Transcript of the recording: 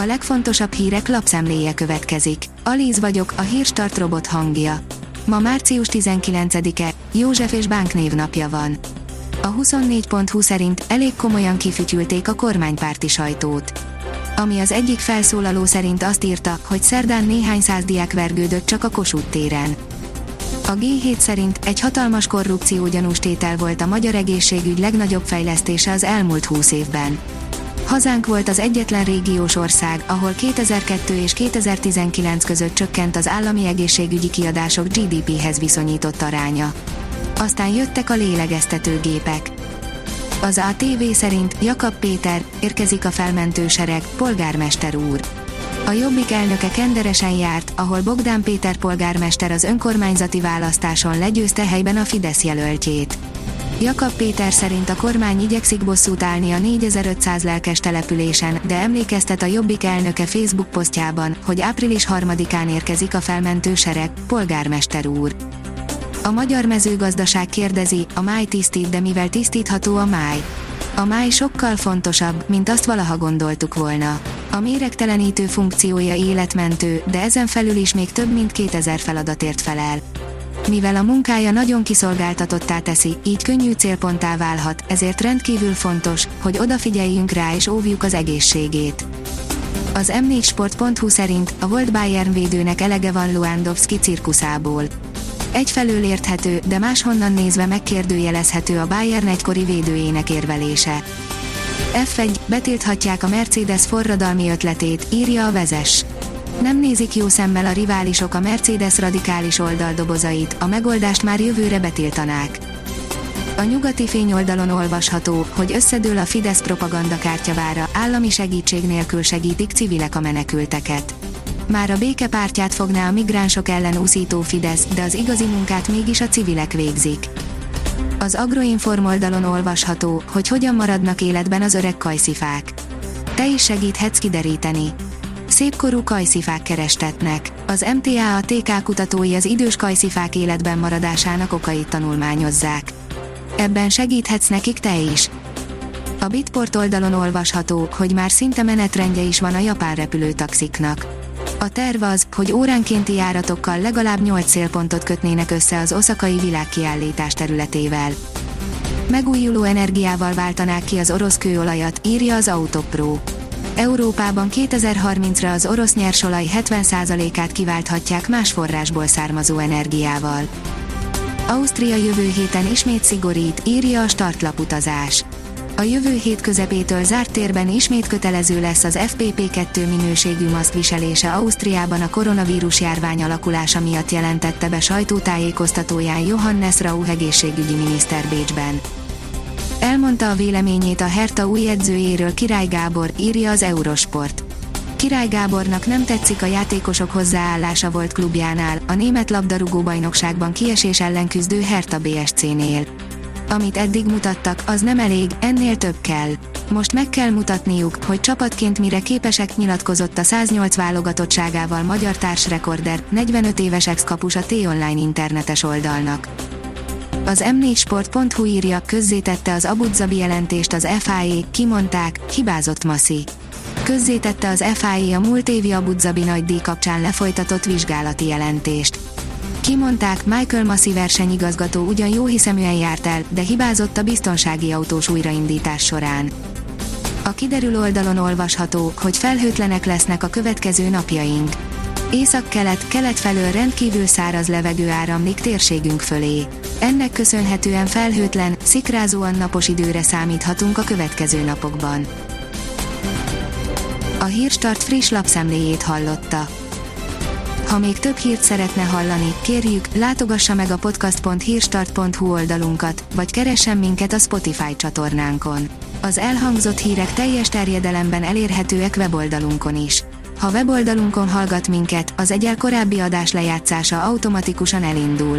A legfontosabb hírek lapszemléje következik. Alíz vagyok, a hírstart robot hangja. Ma március 19-e, József és Bánk névnapja van. A 24.20 szerint elég komolyan kifütyülték a kormánypárti sajtót. Ami az egyik felszólaló szerint azt írta, hogy szerdán néhány száz diák vergődött csak a Kossuth téren. A G7 szerint egy hatalmas korrupció gyanús tétel volt a magyar egészségügy legnagyobb fejlesztése az elmúlt 20 évben. Hazánk volt az egyetlen régiós ország, ahol 2002 és 2019 között csökkent az állami egészségügyi kiadások GDP-hez viszonyított aránya. Aztán jöttek a lélegeztetőgépek. Az ATV szerint Jakab Péter, érkezik a felmentősereg, polgármester úr. A Jobbik elnöke kenderesen járt, ahol Bogdán Péter polgármester az önkormányzati választáson legyőzte helyben a Fidesz jelöltjét. Jakab Péter szerint a kormány igyekszik bosszút állni a 4500 lelkes településen, de emlékeztet a Jobbik elnöke Facebook posztjában, hogy április 3-án érkezik a felmentő sereg, polgármester úr. A magyar mezőgazdaság kérdezi, a máj tisztít, de mivel tisztítható a máj? A máj sokkal fontosabb, mint azt valaha gondoltuk volna. A méregtelenítő funkciója életmentő, de ezen felül is még több mint 2000 feladatért felel. Mivel a munkája nagyon kiszolgáltatottá teszi, így könnyű célponttá válhat, ezért rendkívül fontos, hogy odafigyeljünk rá és óvjuk az egészségét. Az m4sport.hu szerint a volt Bayern védőnek elege van Luandowski cirkuszából. Egyfelől érthető, de máshonnan nézve megkérdőjelezhető a Bayern egykori védőjének érvelése. F1, betilthatják a Mercedes forradalmi ötletét, írja a vezes. Nem nézik jó szemmel a riválisok a Mercedes radikális oldaldobozait, a megoldást már jövőre betiltanák. A nyugati fényoldalon olvasható, hogy összedől a Fidesz propagandakártyavára, állami segítség nélkül segítik civilek a menekülteket. Már a békepártját fogná a migránsok ellen úszító Fidesz, de az igazi munkát mégis a civilek végzik. Az Agroinform oldalon olvasható, hogy hogyan maradnak életben az öreg kajszifák. Te is segíthetsz kideríteni szépkorú kajszifák kerestetnek. Az MTA a TK kutatói az idős kajszifák életben maradásának okait tanulmányozzák. Ebben segíthetsz nekik te is. A Bitport oldalon olvasható, hogy már szinte menetrendje is van a japán repülőtaxiknak. A terv az, hogy óránkénti járatokkal legalább 8 célpontot kötnének össze az oszakai világkiállítás területével. Megújuló energiával váltanák ki az orosz kőolajat, írja az Autopro. Európában 2030-ra az orosz nyersolaj 70%-át kiválthatják más forrásból származó energiával. Ausztria jövő héten ismét szigorít, írja a startlaputazás. A jövő hét közepétől zárt térben ismét kötelező lesz az FPP2 minőségű maszk viselése Ausztriában a koronavírus járvány alakulása miatt jelentette be sajtótájékoztatóján Johannes Rauch egészségügyi miniszter Bécsben. Elmondta a véleményét a Herta új edzőjéről Király Gábor, írja az Eurosport. Király Gábornak nem tetszik a játékosok hozzáállása volt klubjánál, a német labdarúgó bajnokságban kiesés ellen küzdő Herta BSC-nél. Amit eddig mutattak, az nem elég, ennél több kell. Most meg kell mutatniuk, hogy csapatként mire képesek nyilatkozott a 108 válogatottságával magyar társrekorder, 45 éves ex-kapus a T-Online internetes oldalnak. Az m4sport.hu írja, közzétette az Abu Dhabi jelentést az FIA, kimondták, hibázott Massi. Közzétette az FIA a múlt évi Abu Dhabi díj kapcsán lefolytatott vizsgálati jelentést. Kimondták, Michael Massi versenyigazgató ugyan jó hiszeműen járt el, de hibázott a biztonsági autós újraindítás során. A kiderül oldalon olvasható, hogy felhőtlenek lesznek a következő napjaink. Észak-kelet, kelet felől rendkívül száraz levegő áramlik térségünk fölé. Ennek köszönhetően felhőtlen, szikrázóan napos időre számíthatunk a következő napokban. A Hírstart friss lapszemléjét hallotta. Ha még több hírt szeretne hallani, kérjük, látogassa meg a podcast.hírstart.hu oldalunkat, vagy keressen minket a Spotify csatornánkon. Az elhangzott hírek teljes terjedelemben elérhetőek weboldalunkon is. Ha weboldalunkon hallgat minket, az egyel korábbi adás lejátszása automatikusan elindul.